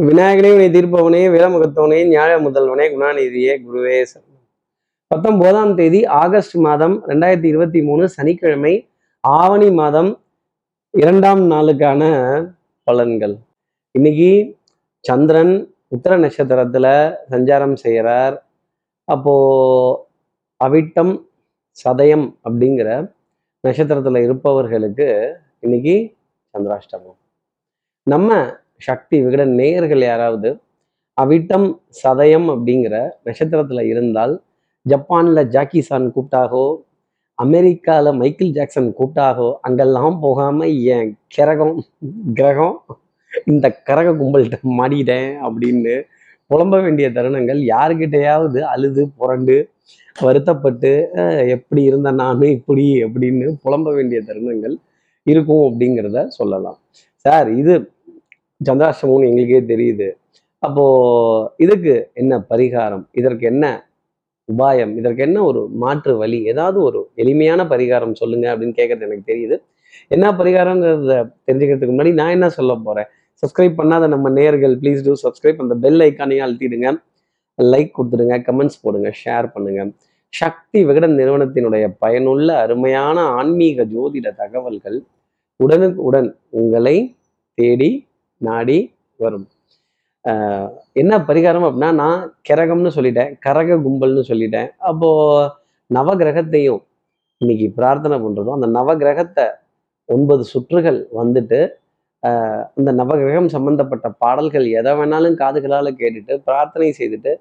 விநாயகனே உனை தீர்ப்பவனே வேலமுகத்தவனே ஞாழ முதல்வனே குணாநிதியே குருவே சரணம். பத்தொன்பதாம் தேதி ஆகஸ்ட் மாதம் ரெண்டாயிரத்தி இருபத்தி மூணு சனிக்கிழமை ஆவணி மாதம் இரண்டாம் நாளுக்கான பலன்கள். இன்னைக்கு சந்திரன் உத்தர நட்சத்திரத்துல சஞ்சாரம் செய்கிறார் அப்போ அவிட்டம் சதயம் அப்படிங்கிற நட்சத்திரத்துல இருப்பவர்களுக்கு இன்னைக்கு சந்திராஷ்டமம். நம்ம சக்தி விகட நேயர்கள் யாராவது அவிட்டம் சதயம் அப்படிங்கிற நட்சத்திரத்தில் இருந்தால் ஜப்பானில் ஜாக்கி சான் கூப்பிட்டாகோ அமெரிக்காவில் மைக்கேல் ஜாக்சன் கூப்பிட்டாகோ அங்கெல்லாம் போகாமல் என் கிரகம் கிரகம் இந்த கரக கும்பல்கிட்ட மாடிட்டேன் அப்படின்னு புலம்ப வேண்டிய தருணங்கள் யாருக்கிட்டையாவது அழுது புரண்டு வருத்தப்பட்டு எப்படி இருந்த நான் இப்படி? அப்படின்னு புலம்ப வேண்டிய தருணங்கள் இருக்கும் அப்படிங்கிறத சொல்லலாம். சார் இது சந்திராஷ்டமம்னு எங்களுக்கே தெரியுது. அப்போ இதுக்கு என்ன பரிகாரம்? இதற்கு என்ன உபாயம்? இதற்கு என்ன ஒரு மாற்று வழி? ஏதாவது ஒரு எளிமையான பரிகாரம் சொல்லுங்க அப்படின்னு கேட்கறது எனக்கு தெரியுது. என்ன பரிகாரங்கிறத தெரிஞ்சுக்கிறதுக்கு முன்னாடி நான் என்ன சொல்ல போறேன்? சப்ஸ்கிரைப் பண்ணாத நம்ம நேர்கள் ப்ளீஸ் டூ சப்ஸ்கிரைப் அந்த பெல் ஐக்கானையும் அழுத்திடுங்க. லைக் கொடுத்துடுங்க கமெண்ட்ஸ் போடுங்க ஷேர் பண்ணுங்க. சக்தி விகடன் நிறுவனத்தினுடைய பயனுள்ள அருமையான ஆன்மீக ஜோதிட தகவல்கள் உடனுக்கு உடன் உங்களை தேடி நாடி வரும். என்ன பரிகாரம் அப்படின்னா நான் கிரகம்னு சொல்லிட்டேன். கரக கும்பல்னு சொல்லிட்டேன். அப்போ நவகிரகத்தையும் இன்னைக்கு பிரார்த்தனை பண்ணுறதும் அந்த நவகிரகத்தை ஒன்பது சுற்றுகள் வந்துட்டு அந்த நவகிரகம் சம்பந்தப்பட்ட பாடல்கள் எதை வேணாலும் காதுகளால் கேட்டுட்டு பிரார்த்தனை செய்துட்டு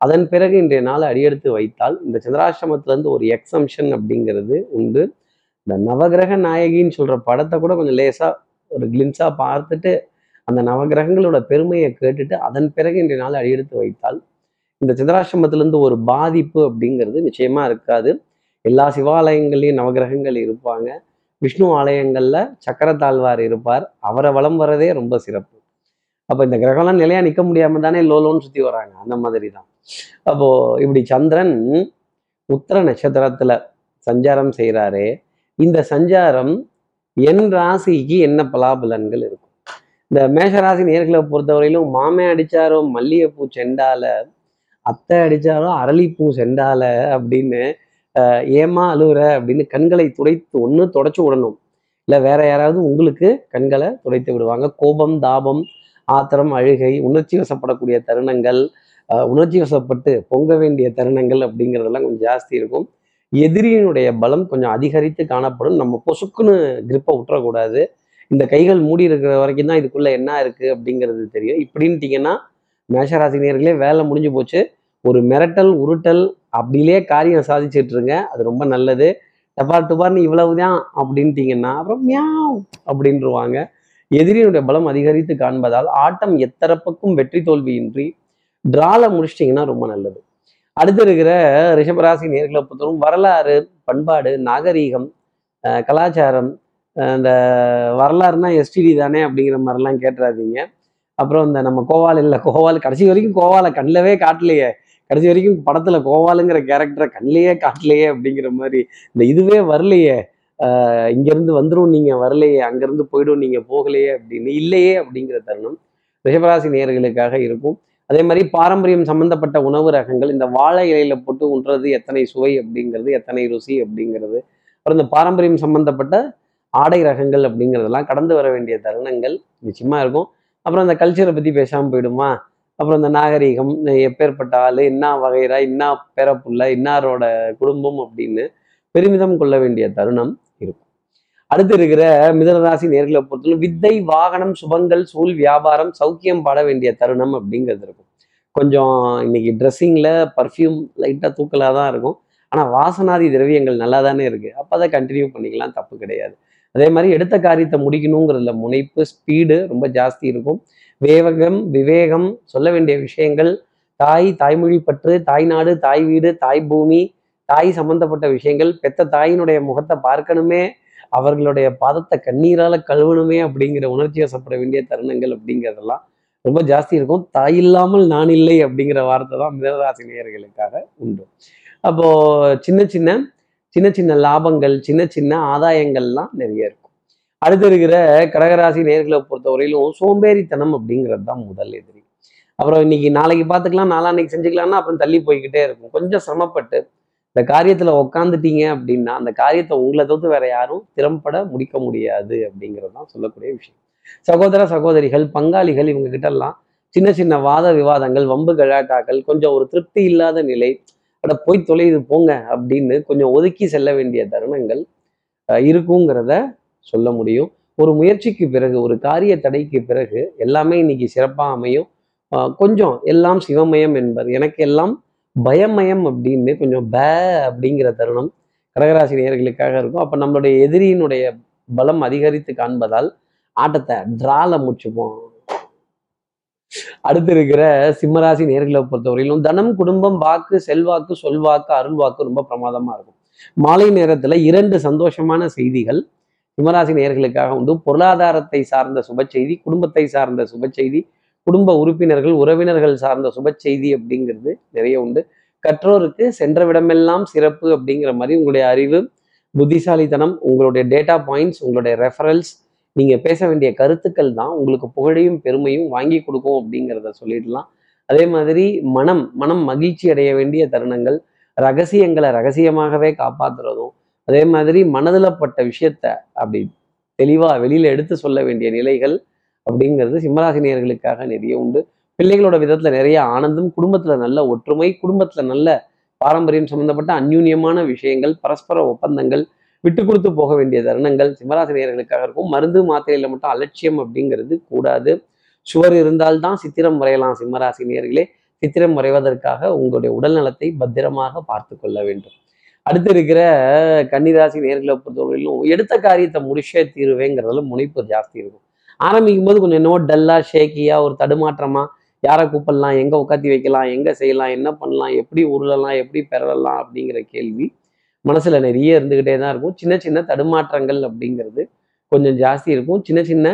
அதன் பிறகு இன்றைய நாள் அடியெடுத்து வைத்தால் இந்த சந்திராசிரமத்திலேருந்து ஒரு எக்ஸம்ஷன் அப்படிங்கிறது உண்டு. இந்த நவகிரக நாயகின்னு சொல்கிற படத்தை கூட கொஞ்சம் லேசாக ஒரு கிளிம்ஸா பார்த்துட்டு அந்த நவகிரகங்களோட பெருமையை கேட்டுட்டு அதன் பிறகு இன்றைய நாள் அடியெடுத்து வைத்தால் இந்த சந்திராசிரமத்திலிருந்து ஒரு பாதிப்பு அப்படிங்கிறது நிச்சயமா இருக்காது. எல்லா சிவாலயங்கள்லையும் நவகிரகங்கள் இருப்பாங்க. விஷ்ணு ஆலயங்கள்ல சக்கரத்தாழ்வார் இருப்பார். அவரை வலம் வரதே ரொம்ப சிறப்பு. அப்போ இந்த கிரகம்லாம் நிலையா நிற்க முடியாம தானே லோலோன்னு சுத்தி வராங்க. அந்த மாதிரி தான் அப்போ இப்படி சந்திரன் உத்தர நட்சத்திரத்துல சஞ்சாரம் செய்கிறாரு இந்த சஞ்சாரம் என் ராசிக்கு என்ன பலாபலன்கள் இருக்கும்? இந்த மேஷராசி நேர்களை பொறுத்தவரையிலும் மாமே அடிச்சாரோ மல்லிகைப்பூ செண்டால அத்தை அடிச்சாரோ அரளிப்பூ செண்டால அப்படின்னு ஏமா அழுகுற அப்படின்னு கண்களை துடைத்து ஒன்று தொடச்சு விடணும். இல்லை வேற யாராவது உங்களுக்கு கண்களை துடைத்து விடுவாங்க. கோபம் தாபம் ஆத்திரம் அழுகை உணர்ச்சி வசப்படக்கூடிய தருணங்கள் உணர்ச்சி வசப்பட்டு பொங்க வேண்டிய தருணங்கள் அப்படிங்கிறதெல்லாம் கொஞ்சம் ஜாஸ்தி இருக்கும். எதிரியினுடைய பலம் கொஞ்சம் அதிகரித்து காணப்படும். நம்ம பொசுக்குன்னு கிரிப்பை விட்டுறக்கூடாது. இந்த கைகள் மூடி இருக்கிற வரைக்கும் தான் இதுக்குள்ள என்ன இருக்கு அப்படிங்கிறது தெரியும். இப்படின்ட்டீங்கன்னா மேஷராசினியர்களே வேலை முடிஞ்சு போச்சு. ஒரு மிரட்டல் உருட்டல் அப்படிலே காரியம் சாதிச்சுட்டு இருங்க அது ரொம்ப நல்லது. டபார் டுபார்னு இவ்வளவுதான் அப்படின்ட்டீங்கன்னா அப்புறம் மியாவ் அப்படின்ருவாங்க. எதிரியினுடைய பலம் அதிகரித்து காண்பதால் ஆட்டம் எத்தரப்புக்கும் வெற்றி தோல்வியின்றி டிரால முடிச்சிட்டிங்கன்னா ரொம்ப நல்லது. அடுத்து இருக்கிற ரிஷபராசி நேர்களை பொறுத்தவரைக்கும் வரலாறு பண்பாடு நாகரீகம் கலாச்சாரம் இந்த வரலாறுனா எஸ்டிடி தானே அப்படிங்கிற மாதிரிலாம் கேட்டுறாதீங்க. அப்புறம் இந்த நம்ம கோவால் இல்லை கோவால் கடைசி வரைக்கும் கோவாலை கண்ணிலவே காட்டலையே. கடைசி வரைக்கும் படத்தில் கோவாலுங்கிற கேரக்டரை கண்ணிலேயே காட்டலையே அப்படிங்கிற மாதிரி. இந்த இதுவே வரலையே. இங்கேருந்து வந்துடும் நீங்கள் வரலையே அங்கேருந்து போயிடும் நீங்கள் போகலையே அப்படின்னு. இல்லையே அப்படிங்கிற தருணம் ரிஷபராசி நேயர்களுக்காக இருக்கும். அதே மாதிரி பாரம்பரியம் சம்பந்தப்பட்ட உணவு ரகங்கள் இந்த வாழை இலையில போட்டு உண்றது எத்தனை சுவை அப்படிங்கிறது எத்தனை ருசி அப்படிங்கிறது. அப்புறம் இந்த பாரம்பரியம் சம்பந்தப்பட்ட ஆடை ரகங்கள் அப்படிங்கிறதெல்லாம் கடந்து வர வேண்டிய தருணங்கள் நிச்சயமா இருக்கும். அப்புறம் அந்த கல்ச்சரை பத்தி பேசாம போயிடுமா? அப்புறம் இந்த நாகரீகம் எப்பேற்பட்ட ஆள் என்ன வகைரா என்ன பேரப்புள்ள இன்னாரோட குடும்பம் அப்படின்னு பெருமிதம் கொள்ள வேண்டிய தருணம் இருக்கும். அடுத்து இருக்கிற மிதனராசி நேர்களை பொறுத்தவரை வித்தை வாகனம் சுபங்கள் சூழ் வியாபாரம் சௌக்கியம் பாட வேண்டிய தருணம் அப்படிங்கிறது இருக்கும். கொஞ்சம் இன்னைக்கு ட்ரெஸ்ஸிங்கில் பர்ஃப்யூம் லைட்டாக தூக்கலாக தான் இருக்கும். ஆனால் வாசனாதி திரவியங்கள் நல்லா தானே இருக்குது அப்போ அதை கண்டினியூ பண்ணிக்கலாம் தப்பு கிடையாது. அதே மாதிரி எடுத்த காரியத்தை முடிக்கணுங்கிறதுல முனைப்பு ஸ்பீடு ரொம்ப ஜாஸ்தி இருக்கும். வேவகம் விவேகம் சொல்ல வேண்டிய விஷயங்கள் தாய் தாய்மொழி பற்று தாய் நாடு தாய் வீடு தாய் பூமி தாய் சம்பந்தப்பட்ட விஷயங்கள் பெத்த தாயினுடைய முகத்தை பார்க்கணுமே அவர்களுடைய பாதத்தை கண்ணீரால கழுவணுமே அப்படிங்கிற உணர்ச்சி வசப்பட வேண்டிய தருணங்கள் அப்படிங்கிறதெல்லாம் ரொம்ப ஜாஸ்தி இருக்கும். தாய் இல்லாமல் நான் இல்லை அப்படிங்கிற வார்த்தை தான் மிதனராசி நேயர்களுக்காக உண்டு. அப்போ சின்ன சின்ன சின்ன சின்ன லாபங்கள் சின்ன சின்ன ஆதாயங்கள்லாம் நிறைய இருக்கும். அடுத்து இருக்கிற கடகராசி நேர்களை பொறுத்தவரையிலும் சோம்பேறித்தனம் அப்படிங்கிறது தான் முதல் எதிரி. அப்புறம் இன்னைக்கு நாளைக்கு பார்த்துக்கலாம் நாளான்னைக்கு செஞ்சுக்கலாம்னா அப்புறம் தள்ளி போய்கிட்டே இருக்கும். கொஞ்சம் சிரமப்பட்டு இந்த காரியத்துல உக்காந்துட்டீங்க அப்படின்னா அந்த காரியத்தை உங்களை தவிர்த்து வேற யாரும் திறம்பட முடிக்க முடியாது அப்படிங்கிறது தான் சொல்லக்கூடிய விஷயம். சகோதர சகோதரிகள் பங்காளிகள் இவங்க கிட்டெல்லாம் சின்ன சின்ன வாத விவாதங்கள் வம்பு கலாட்டாக்கள் கொஞ்சம் ஒரு திருப்தி இல்லாத நிலை அட போய் தொலைது போங்க அப்படின்னு கொஞ்சம் ஒதுக்கி செல்ல வேண்டிய தருணங்கள் இருக்குங்கிறத சொல்ல முடியும். ஒரு முயற்சிக்கு பிறகு ஒரு காரிய தடைக்கு பிறகு எல்லாமே இன்னைக்கு சிறப்பாக அமையும். கொஞ்சம் எல்லாம் சிவமயம் என்பர் எனக்கு எல்லாம் பயமயம் அப்படின்னு கொஞ்சம் பே அப்படிங்கிற தருணம் கடகராசி நேர்களுக்காக இருக்கும். அப்போ நம்மளுடைய எதிரியினுடைய பலம் அதிகரித்து காண்பதால் ஆட்டத்தை ட்ரால முடிச்சுப்போம் அடுத்து இருக்கிற சிம்மராசி நேர்களை பொறுத்தவரையிலும் தனம் குடும்பம் வாக்கு செல்வாக்கு சொல்வாக்கு அருள்வாக்கு ரொம்ப பிரமாதமா இருக்கும். மாலை நேரத்துல இரண்டு சந்தோஷமான செய்திகள் சிம்மராசி நேர்களுக்காக உண்டு. பொருளாதாரத்தை சார்ந்த சுப செய்தி குடும்பத்தை சார்ந்த சுப செய்தி குடும்ப உறுப்பினர்கள் உறவினர்கள் சார்ந்த சுப செய்தி அப்படிங்கிறது நிறைய உண்டு. கற்றோருக்கு சென்ற விடமெல்லாம் சிறப்பு அப்படிங்கிற மாதிரி உங்களுடைய அறிவு புத்திசாலித்தனம் உங்களுடைய டேட்டா பாயிண்ட்ஸ் உங்களுடைய ரெஃபரல்ஸ் நீங்க பேச வேண்டிய கருத்துக்கள் தான் உங்களுக்கு புகழையும் பெருமையும் வாங்கி கொடுக்கும் அப்படிங்கிறத சொல்லிடலாம். அதே மாதிரி மனம் மனம் மகிழ்ச்சி அடைய வேண்டிய தருணங்கள் ரகசியங்களை ரகசியமாகவே காப்பாத்துறதும் அதே மாதிரி மனதில் பட்ட விஷயத்த அப்படி தெளிவாக வெளியில் எடுத்து சொல்ல வேண்டிய நிலைகள் அப்படிங்கிறது சிம்மராசினியர்களுக்காக நிறைய உண்டு. பிள்ளைகளோட விதத்தில் நிறைய ஆனந்தம் குடும்பத்தில் நல்ல ஒற்றுமை குடும்பத்தில் நல்ல பாரம்பரியம் சம்மந்தப்பட்ட அந்யூன்யமான விஷயங்கள் பரஸ்பர ஒப்பந்தங்கள் விட்டு கொடுத்து போக வேண்டிய தருணங்கள் சிம்மராசி நேயர்களுக்காக இருக்கும். மருந்து மாத்திரையில மட்டும் அலட்சியம் அப்படிங்கிறது கூடாது. சுவர் இருந்தால்தான் சித்திரம் வரையலாம் சிம்மராசி நேயர்களே சித்திரம் வரைவதற்காக உங்களுடைய உடல் நலத்தை பத்திரமாக பார்த்து கொள்ள வேண்டும். அடுத்து இருக்கிற கன்னிராசி நேர்களை பொறுத்தவரையிலும் எடுத்த காரியத்தை முடிச்சே தீருவேங்கிறதுல முனைப்பு ஜாஸ்தி இருக்கும். ஆரம்பிக்கும் போது கொஞ்சம் என்னவோ டல்லா ஷேக்கியா ஒரு தடுமாற்றமா யாரை கூப்பிடலாம் எங்க உட்காத்தி வைக்கலாம் எங்க செய்யலாம் என்ன பண்ணலாம் எப்படி உருளலாம் எப்படி பெறலாம் அப்படிங்கிற கேள்வி மனசுல நிறைய இருந்துகிட்டே தான் இருக்கும். சின்ன சின்ன தடுமாற்றங்கள் அப்படிங்கிறது கொஞ்சம் ஜாஸ்தி இருக்கும். சின்ன சின்ன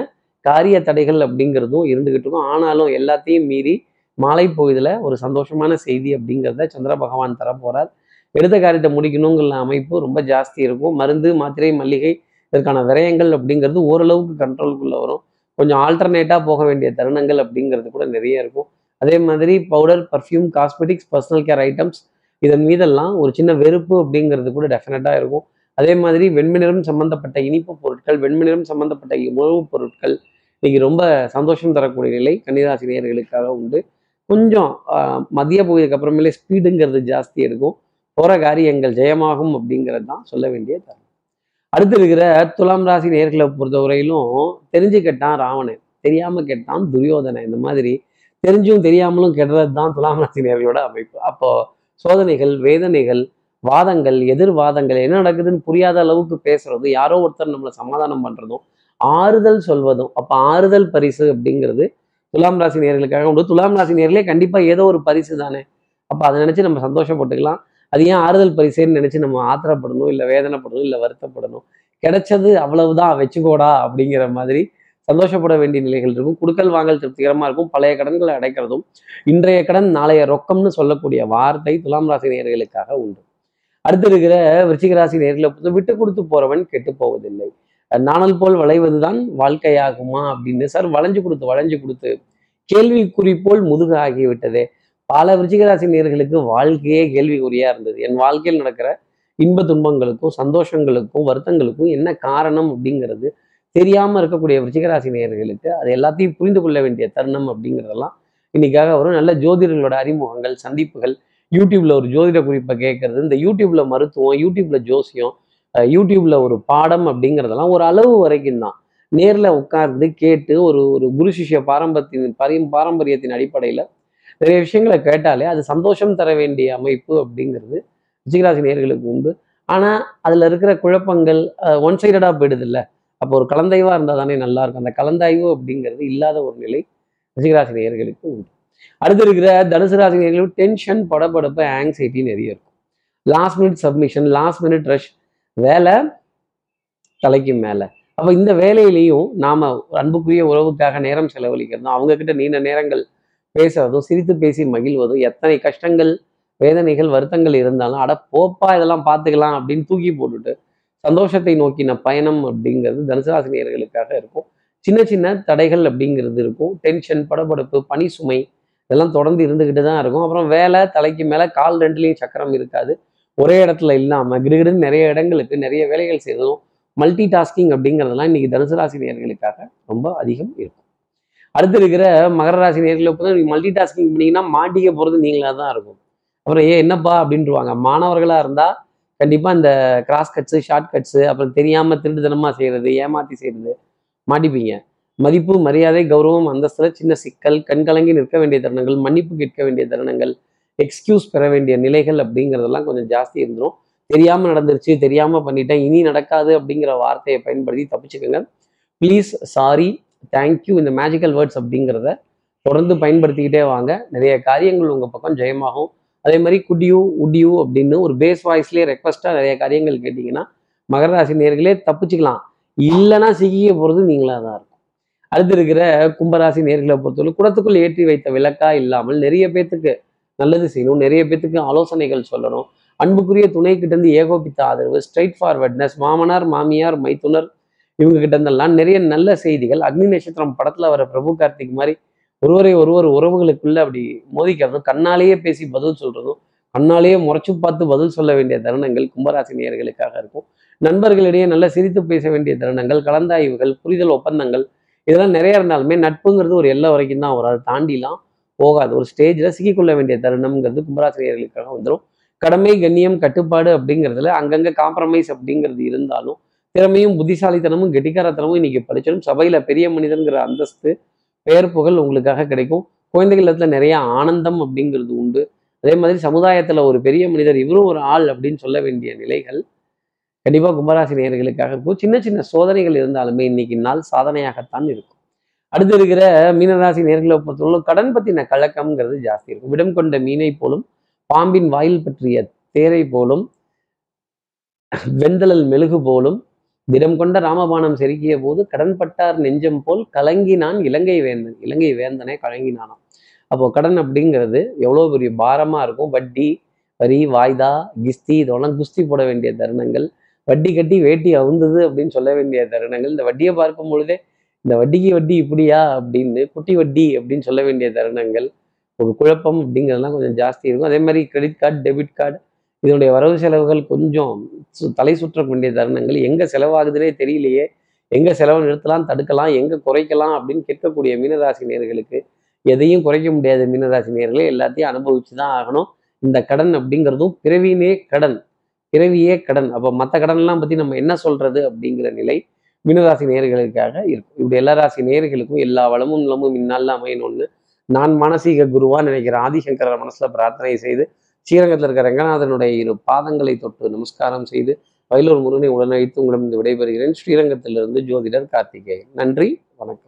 காரிய தடைகள் அப்படிங்கிறதும் இருந்துகிட்டு இருக்கும். ஆனாலும் எல்லாத்தையும் மீறி மாலை பொழுதுல ஒரு சந்தோஷமான செய்தி அப்படிங்கிறத சந்திர பகவான் தர போகிறார் எடுத்த காரியத்தை முடிக்கணுங்கிற அமைப்பு ரொம்ப ஜாஸ்தி இருக்கும். மருந்து மாத்திரை மல்லிகை இதற்கான விரயங்கள் அப்படிங்கிறது ஓரளவுக்கு கண்ட்ரோலுக்குள்ள வரும். கொஞ்சம் ஆல்டர்னேட்டாக போக வேண்டிய தருணங்கள் அப்படிங்கிறது கூட நிறைய இருக்கும். அதே மாதிரி powder perfume cosmetics personal care items இதன் மீதெல்லாம் ஒரு சின்ன வெறுப்பு அப்படிங்கிறது கூட டெஃபினட்டாக இருக்கும். அதே மாதிரி வெண்மை சம்பந்தப்பட்ட இனிப்பு பொருட்கள் வெண்மை சம்பந்தப்பட்ட உணவுப் பொருட்கள் இன்னைக்கு ரொம்ப சந்தோஷம் தரக்கூடிய நிலை கன்னிராசி நேயர்களுக்காக உண்டு. கொஞ்சம் மதிய பகுதிக்கு அப்புறமேலே ஸ்பீடுங்கிறது ஜாஸ்தி இருக்கும். போகிற காரியங்கள் ஜெயமாகும் அப்படிங்கிறது தான் சொல்ல வேண்டிய தருணம். அடுத்து இருக்கிற துலாம் ராசி நேர்களை பொறுத்தவரையிலும் தெரிஞ்சு கெட்டான் ராவணன். தெரியாமல் கெட்டான் துரியோதனை இந்த மாதிரி தெரிஞ்சும் தெரியாமலும் கெடுறது தான் துலாம் ராசி நேர்களோட அமைப்பு. அப்போது சோதனைகள் வேதனைகள் வாதங்கள் எதிர்வாதங்கள் என்ன நடக்குதுன்னு புரியாத அளவுக்கு பேசுறதும் யாரோ ஒருத்தர் நம்மளை சமாதானம் பண்றதும் ஆறுதல் சொல்வதும் அப்ப ஆறுதல் பரிசு அப்படிங்கிறது துலாம் ராசி நேர்களுக்காக உண்டு. துலாம் ராசி நேர்களே கண்டிப்பா ஏதோ ஒரு பரிசு தானே. அப்ப அதை நினைச்சு நம்ம சந்தோஷப்பட்டுக்கலாம். அது ஏன் ஆறுதல் பரிசுன்னு நினைச்சு நம்ம ஆத்திரப்படணும் இல்லை வேதனைப்படணும் இல்லை வருத்தப்படணும். கிடைச்சது அவ்வளவுதான் வச்சுக்கோடா அப்படிங்கிற மாதிரி சந்தோஷப்பட வேண்டிய நிலைகள் இருக்கும். குடுக்கல் வாங்கல் திருப்திகரமாக இருக்கும். பழைய கடன்களை அடைக்கிறதும் இன்றைய கடன் நாளைய ரொக்கம்னு சொல்லக்கூடிய வார்த்தை துலாம் ராசி நேர்களுக்காக உண்டு. அடுத்து இருக்கிற விருச்சிக ராசி நேர்களை பொறுத்து விட்டு கொடுத்து போறவன் கெட்டு போவதில்லை. நாணல் போல் வளைவதுதான் வாழ்க்கையாகுமா அப்படின்னு சார் வளைஞ்சு கொடுத்து வளைஞ்சு கொடுத்து கேள்விக்குறி போல் முதுகு ஆகிவிட்டதே. பல விருச்சிகராசி நேர்களுக்கு வாழ்க்கையே கேள்விக்குறியா இருந்தது. என் வாழ்க்கையில் நடக்கிற இன்ப துன்பங்களுக்கும் சந்தோஷங்களுக்கும் வருத்தங்களுக்கும் என்ன காரணம் அப்படிங்கிறது தெரியாமல் இருக்கக்கூடிய விருச்சிகராசி நேயர்களுக்கு அது எல்லாத்தையும் புரிந்து கொள்ள வேண்டிய தருணம் அப்படிங்கிறதெல்லாம் இன்னைக்காக வரும். நல்ல ஜோதிடர்களோட அறிமுகங்கள் சந்திப்புகள் யூடியூப்ல ஒரு ஜோதிட குறிப்பை கேட்கறது இந்த யூடியூப்ல மருத்துவம் யூடியூப்ல ஜோசியம் யூடியூப்ல ஒரு பாடம் அப்படிங்கிறதெல்லாம் ஒரு அளவு வரைக்கும் தான். நேரில் உட்கார்ந்து கேட்டு ஒரு ஒரு குரு சிஷ்ய பாரம்பரியத்தின் பரி- பாரம்பரியத்தின் அடிப்படையில் நிறைய விஷயங்களை கேட்டாலே அது சந்தோஷம் தர வேண்டிய அமைப்பு அப்படிங்கிறது விஜயராசி நேர்களுக்கு உண்டு. ஆனால் அதில் இருக்கிற குழப்பங்கள் ஒன் சைடடாக போயிடுது இல்லை. அப்போ ஒரு கலந்தாய்வா இருந்தா தானே நல்லா இருக்கும். அந்த கலந்தாய்வு அப்படிங்கிறது இல்லாத ஒரு நிலை ரிச்சிகராசி நேயர்களுக்கு உண்டு. அடுத்து இருக்கிற தனுசு ராசி நேயர்களுக்கு டென்ஷன் படப்படப்பு ஆங்ஸைட்டி நிறைய இருக்கும். Last minute submission last minute rush வேலை தலைக்கு மேல. அப்போ இந்த வேலையிலையும் நாம அன்புக்குரிய உறவுக்காக நேரம் செலவழிக்கிறதும் அவங்க கிட்ட நீண்ட நேரங்கள் பேசுறதும் சிரித்து பேசி மகிழ்வதும் எத்தனை கஷ்டங்கள் வேதனைகள் வருத்தங்கள் இருந்தாலும் அட போப்பா இதெல்லாம் பார்த்துக்கலாம் அப்படின்னு தூக்கி போட்டுட்டு சந்தோஷத்தை நோக்கின பயணம் அப்படிங்கிறது தனுசுராசினியர்களுக்காக இருக்கும். சின்ன சின்ன தடைகள் அப்படிங்கிறது இருக்கும். டென்ஷன் படபடப்பு பனி சுமை இதெல்லாம் தொடர்ந்து இருந்துக்கிட்டு தான் இருக்கும். அப்புறம் வேலை தலைக்கு மேலே கால் ரெண்டுலேயும் சக்கரம் இருக்காது. ஒரே இடத்துல இல்லாமல் கிடுகிடுன்னு நிறைய இடங்களுக்கு நிறைய வேலைகள் செய்யறதும் மல்டி டாஸ்கிங் அப்படிங்கிறதெல்லாம் இன்னைக்கு தனுசு ராசி நேர்களுக்காக ரொம்ப அதிகம் இருக்கும். அடுத்து இருக்கிற மகர ராசி நேர்களை இப்போ நீங்கள் மல்டி டாஸ்கிங் பண்ணிங்கன்னா மாட்டிக்க போகிறது நீங்களாக தான் இருக்கும். அப்புறம் ஏன் என்னப்பா? அப்படின்ட்டுருவாங்க மாணவர்களாக இருந்தால் கண்டிப்பாக இந்த கிராஸ் கட்ஸு ஷார்ட் கட்ஸு அப்புறம் தெரியாமல் திருடுதனமாக செய்கிறது ஏமாற்றி செய்கிறது மாட்டிப்பீங்க. மதிப்பு மரியாதை கௌரவம் அந்தஸ்தில் சின்ன சிக்கல் கண்கலங்கி நிற்க வேண்டிய தருணங்கள் மன்னிப்பு கேட்க வேண்டிய தருணங்கள் எக்ஸ்கியூஸ் பெற வேண்டிய நிலைகள் அப்படிங்கிறதெல்லாம் கொஞ்சம் ஜாஸ்தி இருந்துடும் தெரியாமல் நடந்துருச்சு தெரியாமல் பண்ணிட்டேன் இனி நடக்காது அப்படிங்கிற வார்த்தையை பயன்படுத்தி தப்பிச்சுக்கோங்க. ப்ளீஸ் சாரி தேங்க்யூ இந்த மேஜிக்கல் வேர்ட்ஸ் அப்படிங்கிறத தொடர்ந்து பயன்படுத்திக்கிட்டே வாங்க. நிறைய காரியங்கள் உங்கள் பக்கம் ஜெயமாகும். அதே மாதிரி குடியூ உடியூ அப்படின்னு ஒரு பேஸ் வாய்ஸ்லேயே ரெக்வஸ்ட்டாக நிறைய காரியங்கள் கேட்டிங்கன்னா மகர ராசி நேர்களே தப்பிச்சுக்கலாம். இல்லைன்னா சிக்கிக்க போகிறது நீங்களாக தான் இருக்கும். அடுத்து இருக்கிற கும்பராசி நேர்களை பொறுத்தவரை குடத்துக்குள் ஏற்றி வைத்த விளக்கா இல்லாமல் நிறைய பேத்துக்கு நல்லது செய்யணும். நிறைய பேத்துக்கு ஆலோசனைகள் சொல்லணும். அன்புக்குரிய துணை கிட்டேருந்து ஏகோபித்த ஆதரவு ஸ்ட்ரைட் ஃபார்வர்ட்னஸ் மாமனார் மாமியார் மைத்துனர் இவங்க கிட்ட இருந்தெல்லாம் நிறைய நல்ல செய்திகள். அக்னி நட்சத்திரம் படத்துல வர பிரபு கார்த்திக் மாதிரி ஒருவரை ஒருவர் உறவுகளுக்குள்ள அப்படி மோதிக்கிறதும் கண்ணாலேயே பேசி பதில் சொல்றதும் கண்ணாலேயே முறைச்சு பார்த்து பதில் சொல்ல வேண்டிய தருணங்கள் கும்பராசி நேயர்களுக்காக இருக்கும். நண்பர்களிடையே நல்ல சிரித்து பேச வேண்டிய தருணங்கள் கலந்தாய்வுகள் புரிதல் ஒப்பந்தங்கள் இதெல்லாம் நிறைய இருந்தாலுமே நட்புங்கிறது ஒரு எல்லை வரைக்கும் தான் வரும். அதை தாண்டிலாம் போகாது. ஒரு ஸ்டேஜில் சிக்கிக்கொள்ள வேண்டிய தருணம்ங்கிறது கும்பராசினியர்களுக்காக வந்துடும் கடமை கண்ணியம் கட்டுப்பாடு அப்படிங்கிறதுல அங்கங்கே காம்ப்ரமைஸ் அப்படிங்கிறது இருந்தாலும் திறமையும் புத்திசாலித்தனமும் கெட்டிக்காரத்தனமும் இன்னைக்கு படிச்சிடும் சபையில் பெரிய மனிதன்கிற அந்தஸ்து பெயர் புகழ் உங்களுக்காக கிடைக்கும். குழந்தைகள் இடத்துல நிறைய ஆனந்தம் அப்படிங்கிறது உண்டு. அதே மாதிரி சமுதாயத்தில் ஒரு பெரிய மனிதர் இவரும் ஒரு ஆள் அப்படின்னு சொல்ல வேண்டிய நிலைகள் கண்டிப்பாக கும்பராசி நேர்களுக்காக இருக்கும். சின்ன சின்ன சோதனைகள் இருந்தாலுமே இன்னைக்கு நாள் சாதனையாகத்தான் இருக்கும். அடுத்து இருக்கிற மீனராசி நேர்களை பொறுத்தவரை கடன் பற்றின கலக்கம்ங்கிறது ஜாஸ்தி இருக்கும். விடம் கொண்ட மீனை போலும் பாம்பின் வாயில் பற்றிய தேரை போலும் வெந்தலல் மெழுகு போலும் திடம் கொண்ட ராமபானம் செருக்கிய போது கடன்பட்டார் நெஞ்சம் போல் கலங்கினான் இலங்கை வேந்தன். இலங்கை வேந்தனே கலங்கினானாம். அப்போ கடன் அப்படிங்கிறது எவ்வளோ பெரிய பாரமா இருக்கும். வட்டி வரி வாய்தா கிஸ்தி இதெல்லாம் குஸ்தி போட வேண்டிய தருணங்கள். வட்டி கட்டி வேட்டி அவுந்தது அப்படின்னு சொல்ல வேண்டிய தருணங்கள். இந்த வட்டியை பார்க்கும் பொழுதே இந்த வட்டிக்கு வட்டி இப்படியா அப்படின்னு குட்டி வட்டி அப்படின்னு சொல்ல வேண்டிய தருணங்கள். ஒரு குழப்பம் அப்படிங்கிறதுலாம் கொஞ்சம் ஜாஸ்தி இருக்கும். அதே மாதிரி கிரெடிட் கார்டு டெபிட் கார்டு இதனுடைய வரவு செலவுகள் கொஞ்சம் சு- தலை சுற்ற வேண்டிய தருணங்கள். எங்கே செலவாகுதுன்னே தெரியலையே. எங்க செலவு நிறுத்தலாம் தடுக்கலாம் எங்கே குறைக்கலாம் அப்படின்னு கேட்கக்கூடிய மீனராசி நேர்களுக்கு எதையும் குறைக்க முடியாத மீனராசி நேர்களே எல்லாத்தையும் அனுபவிச்சு தான் ஆகணும். இந்த கடன் அப்படிங்கிறதும் பிறவினே கடன் பிறவியே கடன். அப்போ மற்ற கடன்லாம் பற்றி நம்ம என்ன சொல்றது அப்படிங்கிற நிலை மீனராசி நேர்களுக்காக இருக்கும். இப்படி எல்லா ராசி நேயர்களுக்கும் எல்லா வளமும் நிலமும் இந்நாளில் அமையணும்னு நான் மானசீக குருவா நினைக்கிற ஆதிசங்கர மனசில் பிரார்த்தனை செய்து ஸ்ரீரங்கத்தில் இருக்கிற ரங்கநாதனுடைய இரு பாதங்களை தொட்டு நமஸ்காரம் செய்து வயலூர் முருகனை உடனழைத்து உங்களிடம் விடைபெறுகிறேன். ஸ்ரீரங்கத்திலிருந்து ஜோதிடர் கார்த்திகேயன். நன்றி வணக்கம்.